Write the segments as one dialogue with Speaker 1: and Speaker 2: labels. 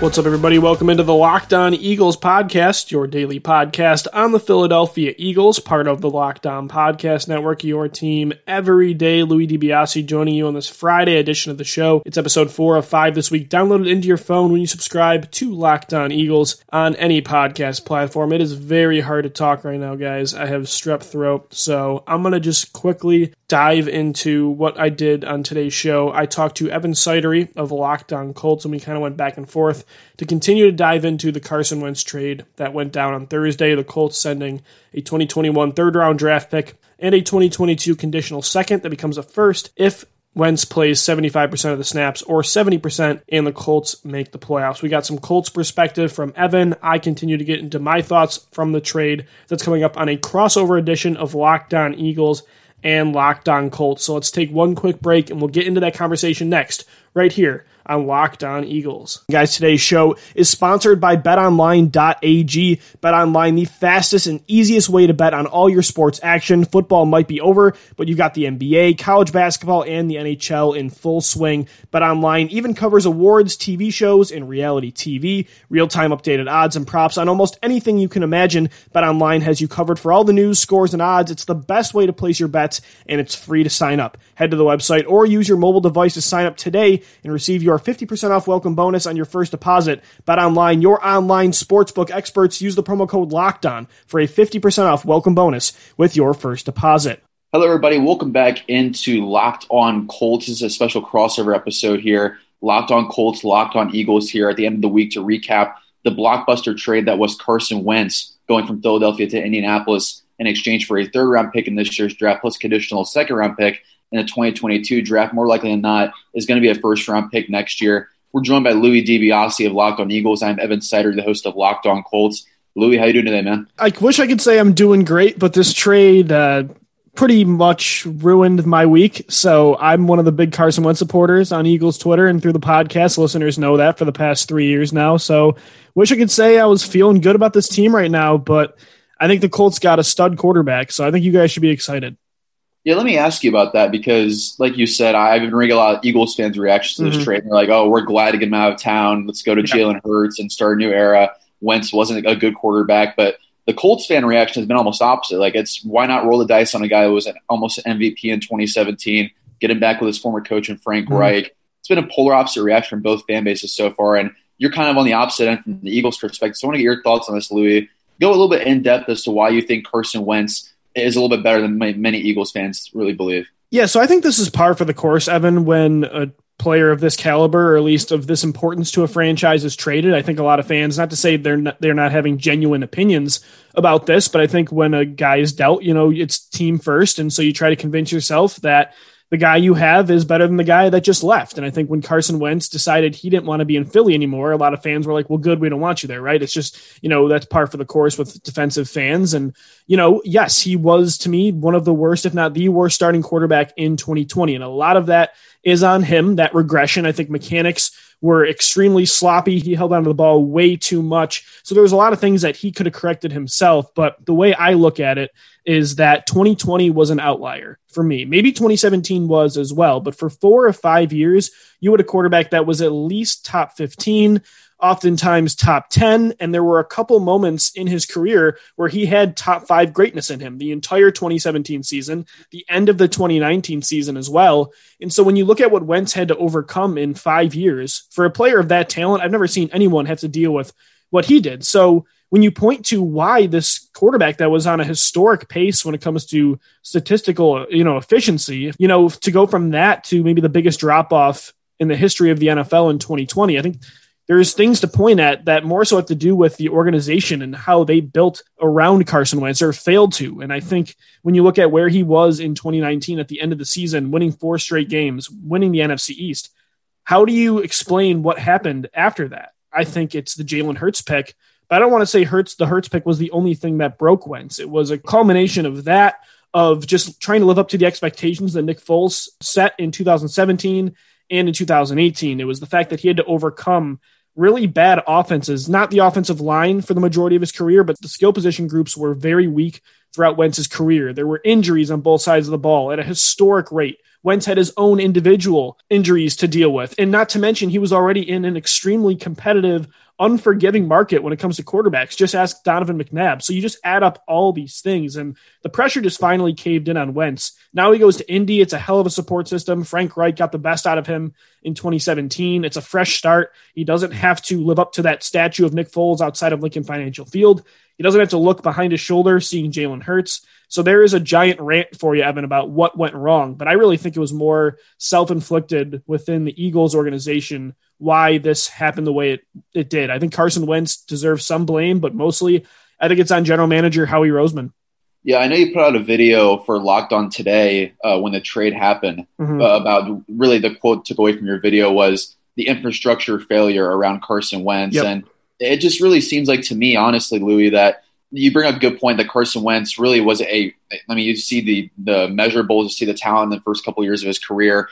Speaker 1: What's up, everybody? Welcome into the Locked On Eagles podcast, your daily podcast on the Philadelphia Eagles, part of the Locked On Podcast Network, your team every day. Louis DiBiase joining you on this Friday edition of the show. It's episode four of five this week. Download it into your phone when you subscribe to Locked On Eagles on any podcast platform. It is very hard to talk right now, guys. I have strep throat, so I'm going to just quickly dive into what I did on today's show. I talked to Evan Sidery of Locked On Colts, and we kind of went back and forth to continue to dive into the Carson Wentz trade that went down on Thursday. The Colts sending a 2021 third round draft pick and a 2022 conditional second that becomes a first if Wentz plays 75% of the snaps or 70% and the Colts make the playoffs. We got some Colts perspective from Evan. I continue to get into my thoughts from the trade that's coming up on a crossover edition of Locked On Eagles and Locked On Colts. So let's take one quick break and we'll get into that conversation next, right here on Locked On Eagles. Guys, today's show is sponsored by betonline.ag. BetOnline, the fastest and easiest way to bet on all your sports action. Football might be over, but you've got the NBA, college basketball, and the NHL in full swing. BetOnline even covers awards, TV shows, and reality TV. Real-time updated odds and props on almost anything you can imagine. BetOnline has you covered for all the news, scores, and odds. It's the best way to place your bets, and it's free to sign up. Head to the website or use your mobile device to sign up today and receive your 50% off welcome bonus on your first deposit. Bet online, your online sportsbook experts use the promo code LOCKEDON for a 50% off welcome bonus with your first deposit.
Speaker 2: Hello, everybody. Welcome back into Locked On Colts. This is a special crossover episode here. Locked On Colts, Locked On Eagles here at the end of the week to recap the blockbuster trade that was Carson Wentz going from Philadelphia to Indianapolis in exchange for a third round pick in this year's draft plus conditional second round pick in the 2022 draft, more likely than not, is going to be a first round pick next year. We're joined by Louis DiBiase of Locked On Eagles. I'm Evan Sidery, the host of Locked On Colts. Louis, how you doing today, man?
Speaker 1: I wish I could say I'm doing great, but this trade uh, pretty much ruined my week. So I'm one of the big Carson Wentz supporters on Eagles Twitter and through the podcast. Listeners know that for the past three years now. So wish I could say I was feeling good about this team right now, but I think the Colts got a stud quarterback. So I think you guys should be excited.
Speaker 2: Yeah, let me ask you about that because, like you said, I've been reading a lot of Eagles fans' reactions to this mm-hmm. trade. They're like, "Oh, we're glad to get him out of town. Let's go to yeah. Jalen Hurts and start a new era." Wentz wasn't a good quarterback, but the Colts fan reaction has been almost opposite. Like, it's why not roll the dice on a guy who was an, almost an MVP in 2017, get him back with his former coach and Frank mm-hmm. Reich. It's been a polar opposite reaction from both fan bases so far, and you're kind of on the opposite end from the Eagles' perspective. So I want to get your thoughts on this, Louis. Go a little bit in depth as to why you think Carson Wentz is a little bit better than many Eagles fans really believe.
Speaker 1: Yeah, so I think this is par for the course, Evan, when a player of this caliber, or at least of this importance to a franchise, is traded. I think a lot of fans, not to say they're not, they're not having genuine opinions about this, but I think when a guy is dealt, you know, it's team first, and so you try to convince yourself that the guy you have is better than the guy that just left. And I think when Carson Wentz decided he didn't want to be in Philly anymore, a lot of fans were like, well, good, we don't want you there, right? It's just, you know, that's par for the course with defensive fans. And, you know, yes, he was to me one of the worst, if not the worst starting quarterback in 2020. And a lot of that is on him, that regression. I think mechanics were extremely sloppy. He held onto the ball way too much. So there was a lot of things that he could have corrected himself. But the way I look at it is that 2020 was an outlier for me. Maybe 2017 was as well, but for four or five years, you had a quarterback that was at least top 15, oftentimes top 10. And there were a couple moments in his career where he had top five greatness in him the entire 2017 season, the end of the 2019 season as well. And so when you look at what Wentz had to overcome in five years, for a player of that talent, I've never seen anyone have to deal with what he did. So when you point to why this quarterback that was on a historic pace when it comes to statistical, you know, efficiency, you know, to go from that to maybe the biggest drop off in the history of the NFL in 2020, I think there's things to point at that more so have to do with the organization and how they built around Carson Wentz or failed to. And I think when you look at where he was in 2019 at the end of the season, winning four straight games, winning the NFC East, how do you explain what happened after that? I think it's the Jalen Hurts pick but I don't want to say Hurts. The Hurts pick was the only thing that broke Wentz. It was a culmination of that, of just trying to live up to the expectations that Nick Foles set in 2017 and in 2018. It was the fact that he had to overcome really bad offenses, not the offensive line for the majority of his career, but the skill position groups were very weak throughout Wentz's career. There were injuries on both sides of the ball at a historic rate. Wentz had his own individual injuries to deal with. And not to mention, he was already in an extremely competitive unforgiving market when it comes to quarterbacks. Just ask Donovan McNabb. So you just add up all these things, and the pressure just finally caved in on Wentz. Now he goes to Indy. It's a hell of a support system. Frank Reich got the best out of him in 2017. It's a fresh start. He doesn't have to live up to that statue of Nick Foles outside of Lincoln Financial Field. He doesn't have to look behind his shoulder seeing Jalen Hurts. So there is a giant rant for you, Evan, about what went wrong. But I really think it was more self inflicted within the Eagles organization why this happened the way it, it did. I think Carson Wentz deserves some blame, but mostly I think it's on general manager Howie Roseman.
Speaker 2: Yeah, I know you put out a video for Locked On today uh, when the trade happened mm-hmm. uh, about really the quote took away from your video was the infrastructure failure around Carson Wentz. Yep. And it just really seems like to me, honestly, Louis, that you bring up a good point that Carson Wentz really was a. I mean, you see the the measurables, you see the talent in the first couple of years of his career.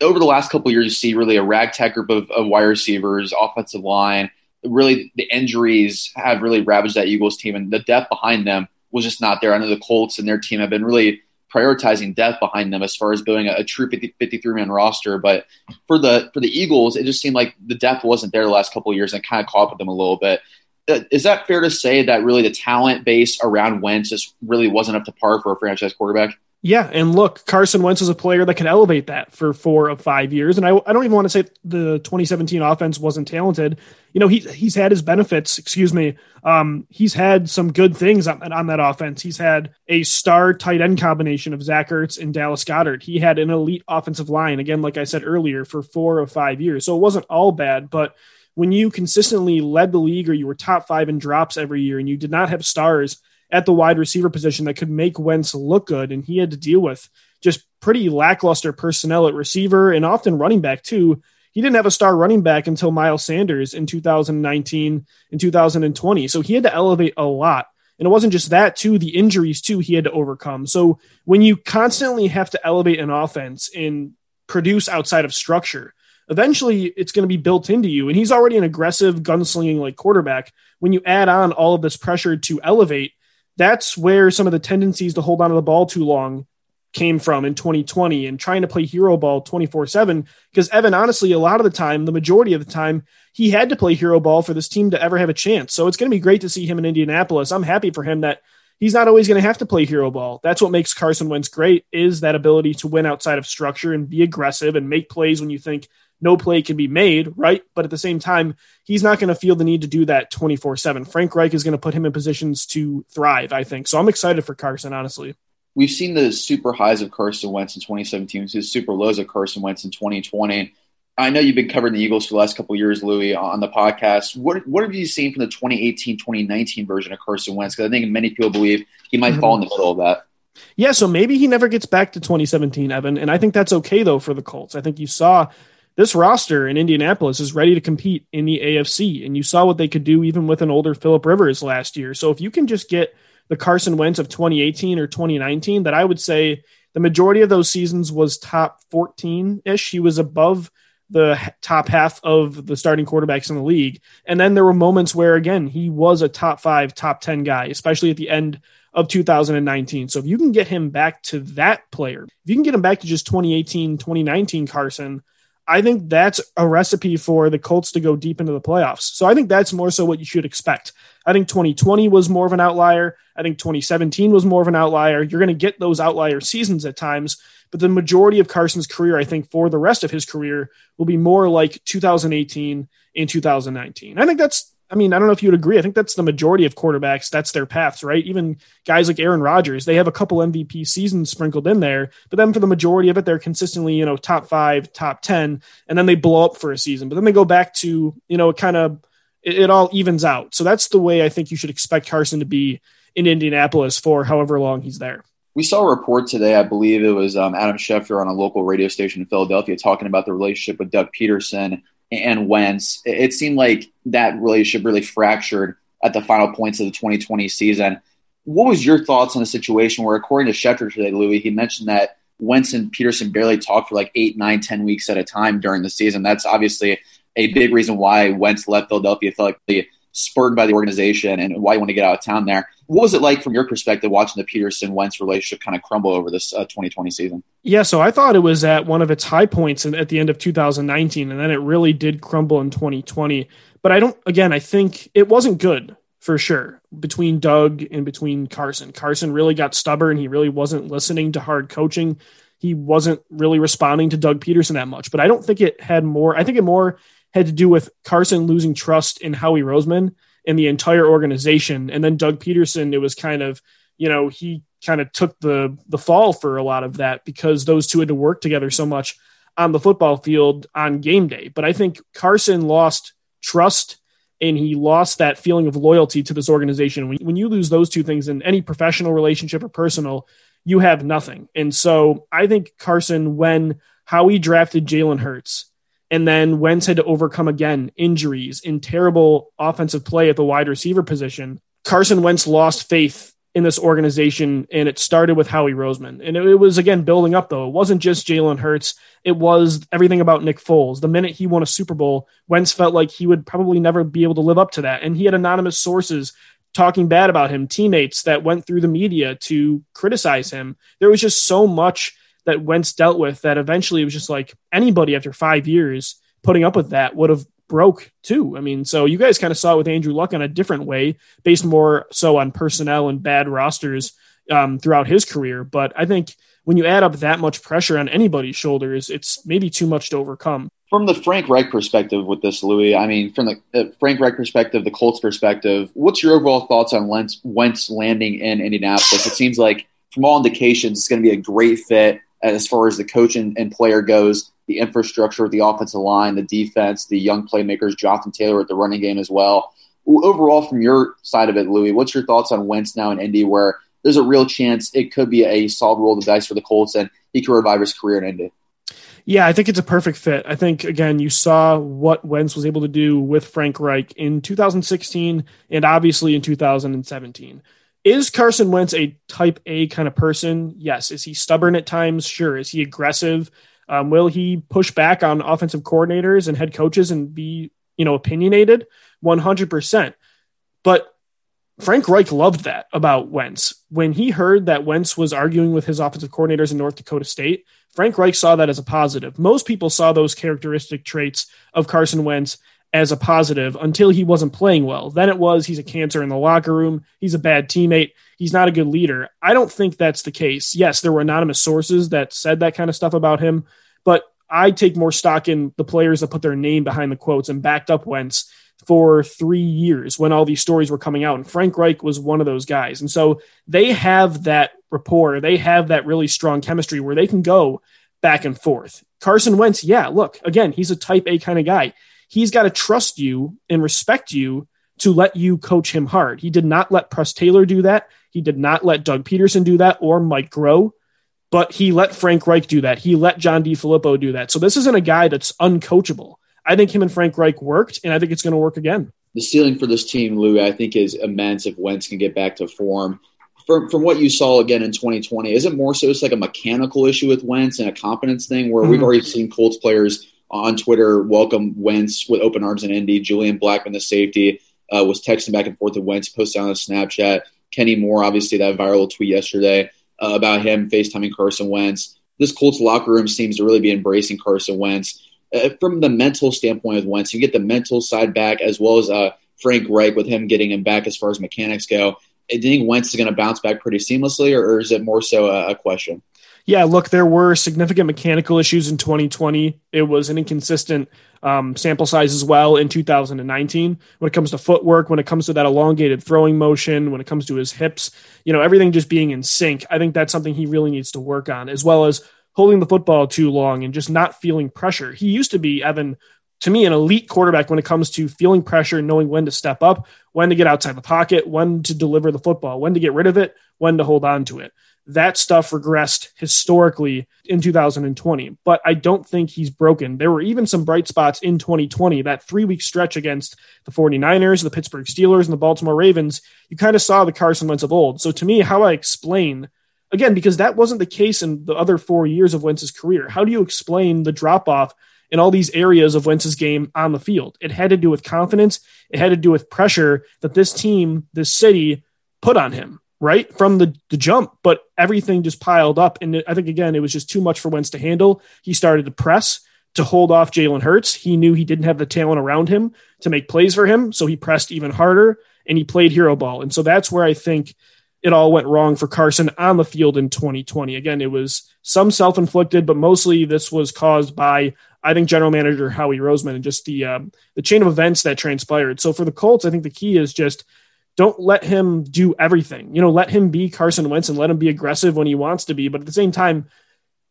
Speaker 2: Over the last couple years, you see really a ragtag group of, of wide receivers, offensive line. Really, the injuries have really ravaged that Eagles team, and the depth behind them was just not there. I know the Colts and their team have been really prioritizing depth behind them as far as building a, a true 50, 53 man roster. But for the for the Eagles, it just seemed like the depth wasn't there the last couple years and kind of caught up with them a little bit. Uh, is that fair to say that really the talent base around Wentz just really wasn't up to par for a franchise quarterback?
Speaker 1: Yeah, and look, Carson Wentz is a player that can elevate that for four of five years. And I, I don't even want to say the 2017 offense wasn't talented. You know, he he's had his benefits. Excuse me. Um, he's had some good things on, on that offense. He's had a star tight end combination of Zach Ertz and Dallas Goedert. He had an elite offensive line again, like I said earlier, for four of five years. So it wasn't all bad, but when you consistently led the league or you were top five in drops every year and you did not have stars at the wide receiver position that could make Wentz look good. And he had to deal with just pretty lackluster personnel at receiver and often running back, too. He didn't have a star running back until Miles Sanders in 2019 and 2020. So he had to elevate a lot. And it wasn't just that, too, the injuries, too, he had to overcome. So when you constantly have to elevate an offense and produce outside of structure, eventually it's going to be built into you. And he's already an aggressive, gunslinging like quarterback. When you add on all of this pressure to elevate, that's where some of the tendencies to hold onto the ball too long came from in 2020 and trying to play hero ball 24 7. Because Evan, honestly, a lot of the time, the majority of the time, he had to play hero ball for this team to ever have a chance. So it's going to be great to see him in Indianapolis. I'm happy for him that he's not always going to have to play hero ball. That's what makes Carson Wentz great is that ability to win outside of structure and be aggressive and make plays when you think no play can be made, right? But at the same time, he's not going to feel the need to do that 24 7. Frank Reich is going to put him in positions to thrive, I think. So I'm excited for Carson, honestly.
Speaker 2: We've seen the super highs of Carson Wentz in 2017, the super lows of Carson Wentz in 2020. I know you've been covering the Eagles for the last couple years, Louis, on the podcast. What what have you seen from the 2018-2019 version of Carson Wentz? Because I think many people believe he might mm-hmm. fall in the middle of that.
Speaker 1: Yeah, so maybe he never gets back to 2017, Evan, and I think that's okay though for the Colts. I think you saw this roster in Indianapolis is ready to compete in the AFC. And you saw what they could do even with an older Philip Rivers last year. So if you can just get the Carson Wentz of 2018 or 2019, that I would say the majority of those seasons was top 14 ish. He was above the top half of the starting quarterbacks in the league. And then there were moments where, again, he was a top five, top 10 guy, especially at the end of 2019. So if you can get him back to that player, if you can get him back to just 2018, 2019 Carson, I think that's a recipe for the Colts to go deep into the playoffs. So I think that's more so what you should expect. I think 2020 was more of an outlier. I think 2017 was more of an outlier. You're going to get those outlier seasons at times, but the majority of Carson's career, I think, for the rest of his career, will be more like 2018 and 2019. I think that's I mean, I don't know if you would agree. I think that's the majority of quarterbacks. That's their paths, right? Even guys like Aaron Rodgers, they have a couple MVP seasons sprinkled in there, but then for the majority of it, they're consistently, you know, top five, top 10, and then they blow up for a season. But then they go back to, you know, kind of, it, it all evens out. So that's the way I think you should expect Carson to be in Indianapolis for however long he's there.
Speaker 2: We saw a report today, I believe it was um, Adam Schefter on a local radio station in Philadelphia talking about the relationship with Doug Pederson and Wentz. It seemed like that relationship really fractured at the final points of the 2020 season. What was your thoughts on the situation where, according to Schefter today, Louis, he mentioned that Wentz and Pederson barely talked for like eight, nine, ten weeks at a time during the season. That's obviously a big reason why Wentz left Philadelphia. Felt like the spurred by the organization and why you want to get out of town there. What was it like from your perspective watching the Pederson Wentz relationship kind of crumble over this uh, 2020 season?
Speaker 1: Yeah, so I thought it was at one of its high points at the end of 2019, and then it really did crumble in 2020. But I don't, again, I think it wasn't good for sure between Doug and between Carson. Carson really got stubborn. He really wasn't listening to hard coaching. He wasn't really responding to Doug Pederson that much. But I don't think it had more, I think it more had to do with Carson losing trust in Howie Roseman and the entire organization. And then Doug Pederson, it was kind of, you know, he kind of took the the fall for a lot of that because those two had to work together so much on the football field on game day. But I think Carson lost trust and he lost that feeling of loyalty to this organization. When, when you lose those two things in any professional relationship or personal, you have nothing. And so I think Carson, when Howie drafted Jalen Hurts, and then Wentz had to overcome again injuries in terrible offensive play at the wide receiver position. Carson Wentz lost faith in this organization, and it started with Howie Roseman. And it, it was again building up, though. It wasn't just Jalen Hurts, it was everything about Nick Foles. The minute he won a Super Bowl, Wentz felt like he would probably never be able to live up to that. And he had anonymous sources talking bad about him, teammates that went through the media to criticize him. There was just so much that Wentz dealt with that eventually it was just like anybody after five years putting up with that would have broke too. I mean, so you guys kind of saw it with Andrew Luck in a different way, based more so on personnel and bad rosters um, throughout his career. But I think when you add up that much pressure on anybody's shoulders, it's maybe too much to overcome.
Speaker 2: From the Frank Reich perspective with this, Louis, I mean, from the uh, Frank Reich perspective, the Colts perspective, what's your overall thoughts on Wentz, Wentz landing in Indianapolis? It seems like, from all indications, it's going to be a great fit as far as the coach and, and player goes, the infrastructure, the offensive line, the defense, the young playmakers, Jonathan Taylor at the running game as well. Overall, from your side of it, Louis, what's your thoughts on Wentz now in Indy, where there's a real chance it could be a solid roll of the dice for the Colts and he could revive his career in Indy?
Speaker 1: Yeah, I think it's a perfect fit. I think again, you saw what Wentz was able to do with Frank Reich in 2016 and obviously in 2017. Is Carson Wentz a type A kind of person? Yes. Is he stubborn at times? Sure. Is he aggressive? Um, will he push back on offensive coordinators and head coaches and be, you know, opinionated? 100%. But Frank Reich loved that about Wentz. When he heard that Wentz was arguing with his offensive coordinators in North Dakota State, Frank Reich saw that as a positive. Most people saw those characteristic traits of Carson Wentz as a positive until he wasn't playing well. Then it was he's a cancer in the locker room. He's a bad teammate. He's not a good leader. I don't think that's the case. Yes, there were anonymous sources that said that kind of stuff about him, but I take more stock in the players that put their name behind the quotes and backed up Wentz for three years when all these stories were coming out. And Frank Reich was one of those guys. And so they have that rapport. They have that really strong chemistry where they can go back and forth. Carson Wentz, yeah, look, again, he's a type A kind of guy he's got to trust you and respect you to let you coach him hard. He did not let Press Taylor do that. He did not let Doug Pederson do that or Mike Groh, but he let Frank Reich do that. He let John DeFilippo do that. So this isn't a guy that's uncoachable. I think him and Frank Reich worked, and I think it's going to work again.
Speaker 2: The ceiling for this team, Lou, I think is immense if Wentz can get back to form. From, from what you saw again in 2020, is it more so it's like a mechanical issue with Wentz and a confidence thing where mm-hmm. we've already seen Colts players – on Twitter welcome Wentz with open arms in Indy. Julian Blackmon, the safety, uh, was texting back and forth with Wentz, posted on Snapchat. Kenny Moore, obviously, that viral tweet yesterday uh, about him FaceTiming Carson Wentz. This Colts locker room seems to really be embracing Carson Wentz. Uh, from the mental standpoint of Wentz, you get the mental side back as well as uh, Frank Reich with him getting him back as far as mechanics go. Do you think Wentz is going to bounce back pretty seamlessly, or, or is it more so a, a question?
Speaker 1: Yeah, look, there were significant mechanical issues in 2020. It was an inconsistent um, sample size as well in 2019 when it comes to footwork, when it comes to that elongated throwing motion, when it comes to his hips, you know, everything just being in sync. I think that's something he really needs to work on, as well as holding the football too long and just not feeling pressure. He used to be, Evan, to me, an elite quarterback when it comes to feeling pressure, and knowing when to step up, when to get outside the pocket, when to deliver the football, when to get rid of it, when to hold on to it that stuff regressed historically in 2020, but I don't think he's broken. There were even some bright spots in 2020, that three week stretch against the 49ers, the Pittsburgh Steelers, and the Baltimore Ravens. You kind of saw the Carson Wentz of old. So to me, how I explain again, because that wasn't the case in the other four years of Wentz's career. How do you explain the drop off in all these areas of Wentz's game on the field? It had to do with confidence. It had to do with pressure that this team, this city put on him right from the, the jump, but everything just piled up. And I think, again, it was just too much for Wentz to handle. He started to press to hold off Jalen Hurts. He knew he didn't have the talent around him to make plays for him. So he pressed even harder and he played hero ball. And so that's where I think it all went wrong for Carson on the field in 2020. Again, it was some self inflicted, but mostly this was caused by, I think, general manager Howie Roseman and just the, um, the chain of events that transpired. So for the Colts, I think the key is just don't let him do everything. You know, let him be Carson Wentz and let him be aggressive when he wants to be. But at the same time,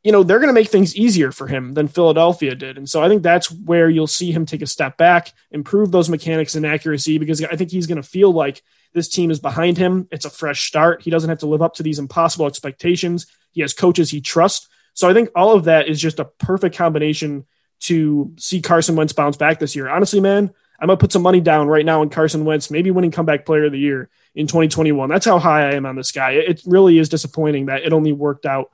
Speaker 1: you know, they're going to make things easier for him than Philadelphia did. And so I think that's where you'll see him take a step back, improve those mechanics and accuracy, because I think he's going to feel like this team is behind him. It's a fresh start. He doesn't have to live up to these impossible expectations. He has coaches he trusts. So I think all of that is just a perfect combination to see Carson Wentz bounce back this year. Honestly, man, I'm gonna put some money down right now on Carson Wentz, maybe winning comeback player of the year in 2021. That's how high I am on this guy. It really is disappointing that it only worked out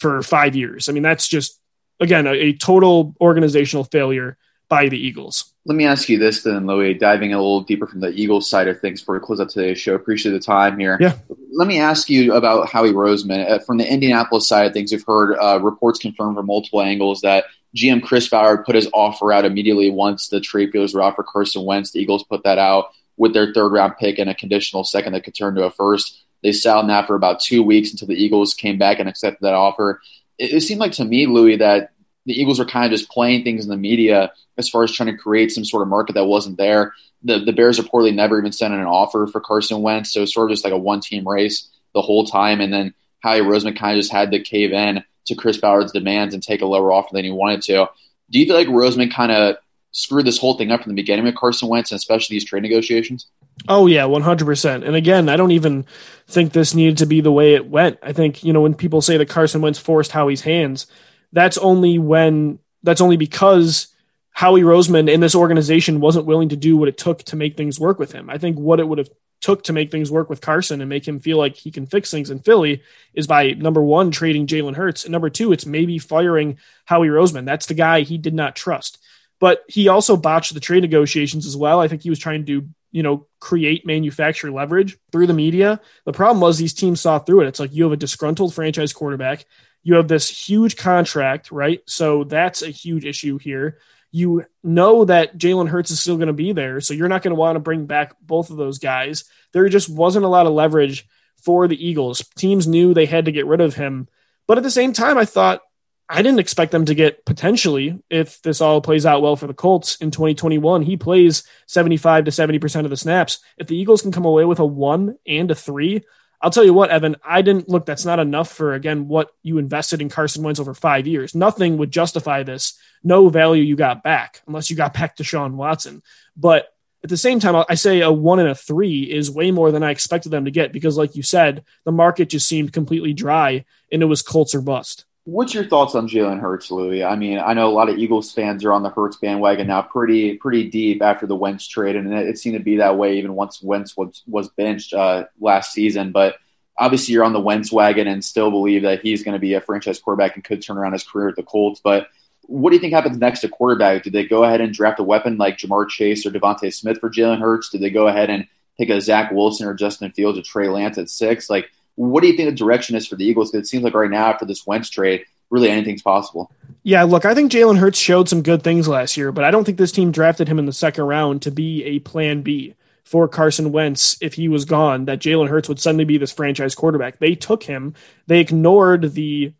Speaker 1: for five years. I mean, that's just again a, a total organizational failure by the Eagles.
Speaker 2: Let me ask you this then, Louis, diving a little deeper from the Eagles side of things before we close out today's show. Appreciate the time here.
Speaker 1: Yeah.
Speaker 2: Let me ask you about Howie Roseman. Uh, from the Indianapolis side of things, we've heard uh, reports confirmed from multiple angles that GM Chris Ballard put his offer out immediately once the trade feelers were out for Carson Wentz. The Eagles put that out with their third round pick and a conditional second that could turn to a first. They sat on that for about two weeks until the Eagles came back and accepted that offer. It, it seemed like to me, Louis, that the Eagles were kind of just playing things in the media as far as trying to create some sort of market that wasn't there. The the Bears reportedly never even sent in an offer for Carson Wentz, so sort of just like a one team race the whole time. And then Howie Roseman kind of just had to cave in to Chris Ballard's demands and take a lower offer than he wanted to. Do you feel like Roseman kind of screwed this whole thing up from the beginning with Carson Wentz, and especially these trade negotiations?
Speaker 1: Oh yeah, one hundred percent. And again, I don't even think this needed to be the way it went. I think you know when people say that Carson Wentz forced Howie's hands, that's only when that's only because Howie Roseman and this organization wasn't willing to do what it took to make things work with him. I think what it would have took to make things work with Carson and make him feel like he can fix things in Philly is by number one, trading Jalen Hurts. And number two, it's maybe firing Howie Roseman. That's the guy he did not trust. But he also botched the trade negotiations as well. I think he was trying to, you know, create manufacturer leverage through the media. The problem was these teams saw through it. It's like you have a disgruntled franchise quarterback. You have this huge contract, right? So that's a huge issue here you know that Jalen Hurts is still going to be there, so you're not going to want to bring back both of those guys. There just wasn't a lot of leverage for the Eagles. Teams knew they had to get rid of him, but at the same time, I thought I didn't expect them to get potentially, if this all plays out well for the Colts in 2021, he plays 75 to 70% of the snaps. If the Eagles can come away with a one and a three, I'll tell you what, Evan, I didn't look. That's not enough for, again, what you invested in Carson Wentz over five years. Nothing would justify this. No value you got back unless you got back Deshaun Watson. But at the same time, I say a one and a three is way more than I expected them to get because, like you said, the market just seemed completely dry and it was Colts or bust.
Speaker 2: What's your thoughts on Jalen Hurts, Louis? I mean, I know a lot of Eagles fans are on the Hurts bandwagon now, pretty pretty deep after the Wentz trade, and it, seemed to be that way even once Wentz was was benched uh, last season. But obviously, you're on the Wentz wagon and still believe that he's going to be a franchise quarterback and could turn around his career at the Colts. But what do you think happens next to quarterback? Do they go ahead and draft a weapon like Ja'Marr Chase or DeVonta Smith for Jalen Hurts? Do they go ahead and take a Zach Wilson or Justin Fields or Trey Lance at six? Like, what do you think the direction is for the Eagles? Because it seems like right now after this Wentz trade really anything's possible.
Speaker 1: Yeah, look, I think Jalen Hurts showed some good things last year, but I don't think this team drafted him in the second round to be a plan B for Carson Wentz if he was gone, that Jalen Hurts would suddenly be this franchise quarterback. They took him, they ignored the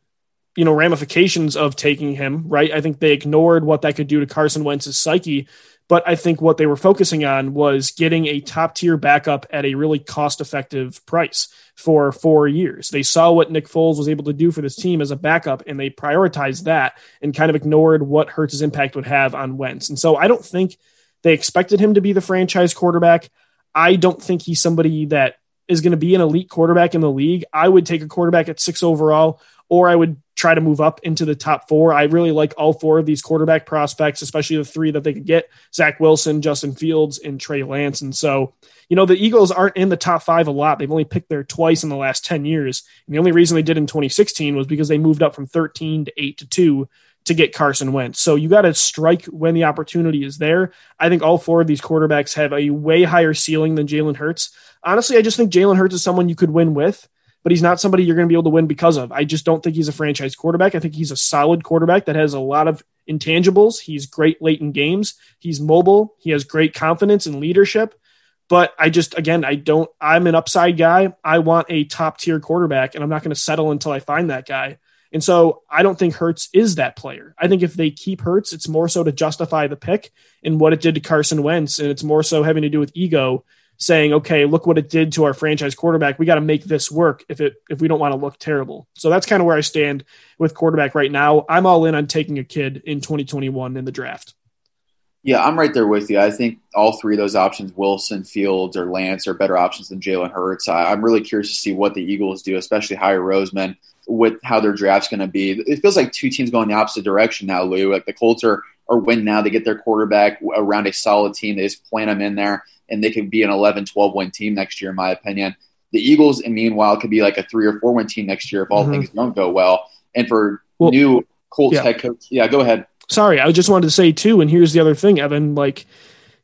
Speaker 1: you know ramifications of taking him, right? I think they ignored what that could do to Carson Wentz's psyche but I think what they were focusing on was getting a top tier backup at a really cost effective price for four years. They saw what Nick Foles was able to do for this team as a backup, and they prioritized that and kind of ignored what Hurts's impact would have on Wentz. And so I don't think they expected him to be the franchise quarterback. I don't think he's somebody that is going to be an elite quarterback in the league. I would take a quarterback at six overall, or I would try to move up into the top four. I really like all four of these quarterback prospects, especially the three that they could get Zach Wilson, Justin Fields, and Trey Lance. And so, you know, the Eagles aren't in the top five a lot. They've only picked there twice in the last 10 years. And the only reason they did in 2016 was because they moved up from 13 to 8 to 2 to get Carson Wentz. So you got to strike when the opportunity is there. I think all four of these quarterbacks have a way higher ceiling than Jalen Hurts. Honestly, I just think Jalen Hurts is someone you could win with but he's not somebody you're going to be able to win because of. I just don't think he's a franchise quarterback. I think he's a solid quarterback that has a lot of intangibles. He's great late in games. He's mobile. He has great confidence and leadership. But I just, again, I don't, I'm an upside guy. I want a top tier quarterback, and I'm not going to settle until I find that guy. And so I don't think Hurts is that player. I think if they keep Hurts, it's more so to justify the pick and what it did to Carson Wentz. And it's more so having to do with ego saying, okay, look what it did to our franchise quarterback. We got to make this work if it if we don't want to look terrible. So that's kind of where I stand with quarterback right now. I'm all in on taking a kid in 2021 in the draft.
Speaker 2: Yeah, I'm right there with you. I think all three of those options, Wilson, Fields, or Lance, are better options than Jalen Hurts. I, am really curious to see what the Eagles do, especially Howie Roseman, with how their draft's going to be. It feels like two teams going the opposite direction now, Lou. Like the Colts are, are win now. They get their quarterback around a solid team. They just plant them in there and they could be an 11, 12 win team next year, in my opinion. The Eagles, and meanwhile, could be like a three or four win team next year if all mm-hmm. things don't go well. And for well, new Colts yeah. head coach, yeah, go ahead.
Speaker 1: Sorry, I just wanted to say too, and here's the other thing, Evan. Like,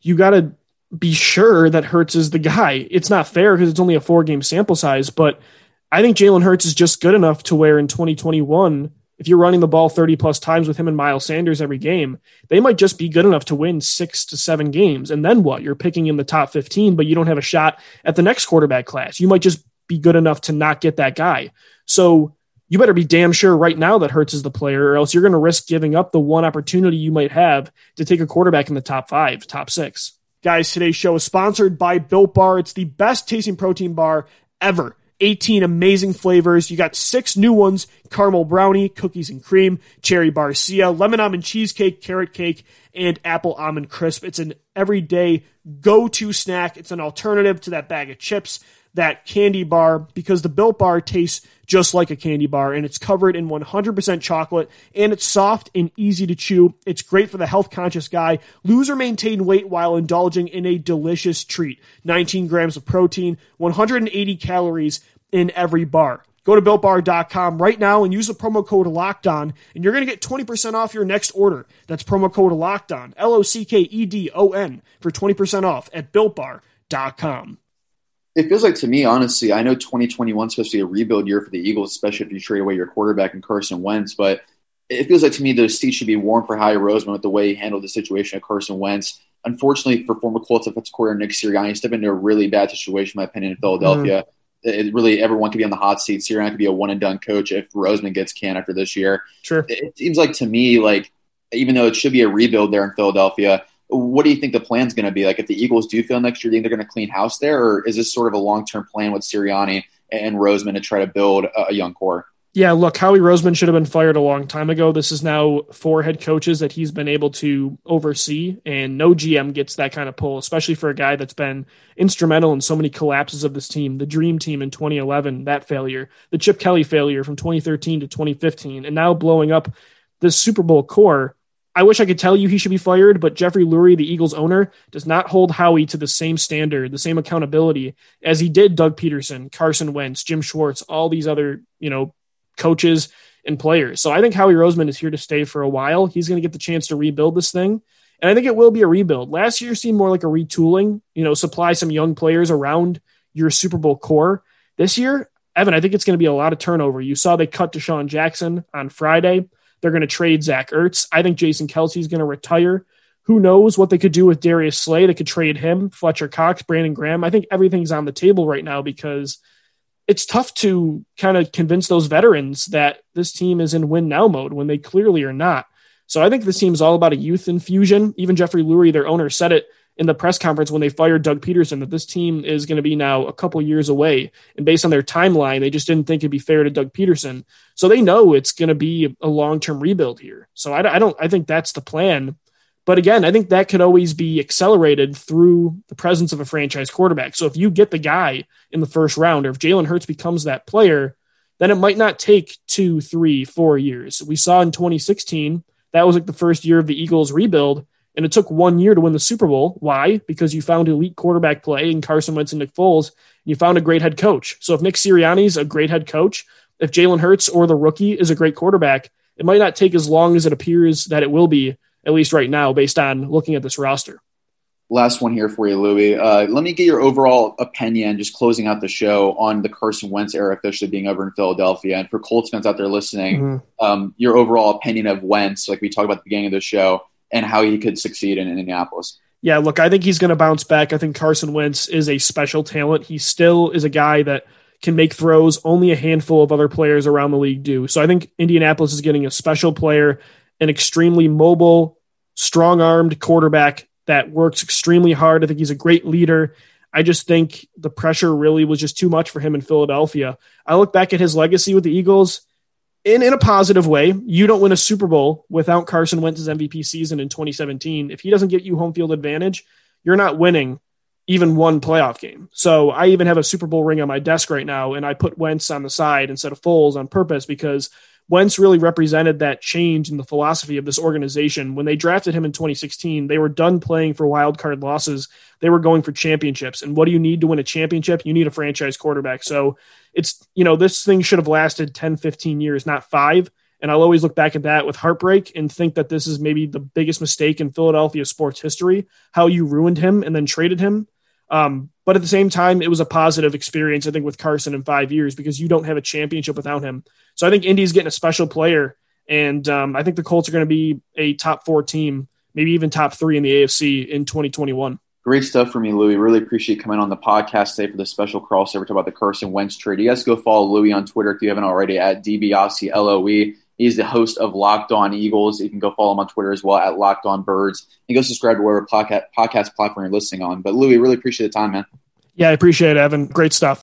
Speaker 1: you got to be sure that Hurts is the guy. It's not fair because it's only a four game sample size, but I think Jalen Hurts is just good enough to where in 2021 if you're running the ball 30 plus times with him and Miles Sanders every game, they might just be good enough to win six to seven games. And then what? You're picking in the top 15, but you don't have a shot at the next quarterback class. You might just be good enough to not get that guy. So you better be damn sure right now that Hurts is the player, or else you're going to risk giving up the one opportunity you might have to take a quarterback in the top five, top six. Guys, today's show is sponsored by Built Bar. It's the best tasting protein bar ever. 18 amazing flavors. You got six new ones caramel brownie, cookies and cream, cherry barcia, lemon almond cheesecake, carrot cake, and apple almond crisp. It's an everyday go to snack. It's an alternative to that bag of chips that candy bar because the Built Bar tastes just like a candy bar and it's covered in 100% chocolate and it's soft and easy to chew. It's great for the health conscious guy. Lose or maintain weight while indulging in a delicious treat. 19 grams of protein, 180 calories in every bar. Go to builtbar.com right now and use the promo code LOCKEDON, and you're going to get 20% off your next order. That's promo code LOCKEDON, L O C K E D O N, for 20% off at builtbar.com
Speaker 2: it feels like to me, honestly, I know 2021 is supposed to be a rebuild year for the Eagles, especially if you trade away your quarterback and Carson Wentz. But it feels like to me the seat should be warm for Howie Roseman with the way he handled the situation at Carson Wentz. Unfortunately, for former Colts offensive coordinator Nick Sirianni, he stepped into a really bad situation, in my opinion, in Philadelphia. Mm-hmm. It really everyone could be on the hot seat. Sirianni could be a one and done coach if Roseman gets canned after this year.
Speaker 1: Sure.
Speaker 2: It seems like to me, like even though it should be a rebuild there in Philadelphia, what do you think the plan's going to be? Like, if the Eagles do fail next year, do you think they're going to clean house there, or is this sort of a long term plan with Sirianni and Roseman to try to build a, young core?
Speaker 1: Yeah, look, Howie Roseman should have been fired a long time ago. This is now four head coaches that he's been able to oversee, and no GM gets that kind of pull, especially for a guy that's been instrumental in so many collapses of this team. The Dream Team in 2011, that failure, the Chip Kelly failure from 2013 to 2015, and now blowing up this Super Bowl core I wish I could tell you he should be fired, but Jeffrey Lurie, the Eagles owner, does not hold Howie to the same standard, the same accountability as he did Doug Pederson, Carson Wentz, Jim Schwartz, all these other, you know, coaches and players. So I think Howie Roseman is here to stay for a while. He's going to get the chance to rebuild this thing. And I think it will be a rebuild. Last year seemed more like a retooling, you know, supply some young players around your Super Bowl core. This year, Evan, I think it's going to be a lot of turnover. You saw they cut DeSean Jackson on Friday. They're going to trade Zach Ertz. I think Jason Kelce is going to retire. Who knows what they could do with Darius Slay? They could trade him, Fletcher Cox, Brandon Graham. I think everything's on the table right now because it's tough to kind of convince those veterans that this team is in win now mode when they clearly are not. So I think this team's all about a youth infusion. Even Jeffrey Lurie, their owner, said it in the press conference when they fired Doug Pederson that this team is going to be now a couple years away. And based on their timeline, they just didn't think it'd be fair to Doug Pederson. So they know it's going to be a long term rebuild here. So I, I don't, I think that's the plan. But again, I think that could always be accelerated through the presence of a franchise quarterback. So if you get the guy in the first round, or if Jalen Hurts becomes that player, then it might not take two, three, four years. We saw in 2016 that was like the first year of the Eagles rebuild, and it took one year to win the Super Bowl. Why? Because you found elite quarterback play in Carson Wentz and Nick Foles, and you found a great head coach. So if Nick Sirianni's a great head coach, if Jalen Hurts or the rookie is a great quarterback, it might not take as long as it appears that it will be, at least right now, based on looking at this roster
Speaker 2: last one here for you, Louie. Uh, let me get your overall opinion, just closing out the show on the Carson Wentz era officially being over in Philadelphia. And for Colts fans out there listening, mm-hmm. um, your overall opinion of Wentz, like we talked about at the beginning of the show, and how he could succeed in, in Indianapolis.
Speaker 1: Yeah, look, I think he's going to bounce back. I think Carson Wentz is a special talent. He still is a guy that can make throws only a handful of other players around the league do. So I think Indianapolis is getting a special player, an extremely mobile, strong armed quarterback that works extremely hard. I think he's a great leader. I just think the pressure really was just too much for him in Philadelphia. I look back at his legacy with the Eagles in, in a positive way. You don't win a Super Bowl without Carson Wentz's MVP season in 2017. If he doesn't get you home field advantage, you're not winning even one playoff game. So I even have a Super Bowl ring on my desk right now, and I put Wentz on the side instead of Foles on purpose because Wentz really represented that change in the philosophy of this organization. When they drafted him in 2016, they were done playing for wild card losses. They were going for championships. And what do you need to win a championship? You need a franchise quarterback. So it's, you know, this thing should have lasted 10, 15 years, not five. And I'll always look back at that with heartbreak and think that this is maybe the biggest mistake in Philadelphia sports history, how you ruined him and then traded him. Um, but at the same time, it was a positive experience, I think, with Carson in five years because you don't have a championship without him. So I think Indy's getting a special player, and um, I think the Colts are going to be a top four team, maybe even top three in the AFC in 2021.
Speaker 2: Great stuff for me, Louie. Really appreciate coming on the podcast today for the special crossover talk about the Carson Wentz trade. You guys go follow Louie on Twitter if you haven't already at DiBiase, L-O-E. He's the host of Locked On Eagles. You can go follow him on Twitter as well at Locked On Birds. And go subscribe to whatever podcast, podcast platform you're listening on. But Louie, really appreciate the time, man.
Speaker 1: Yeah, I appreciate it, Evan. Great stuff.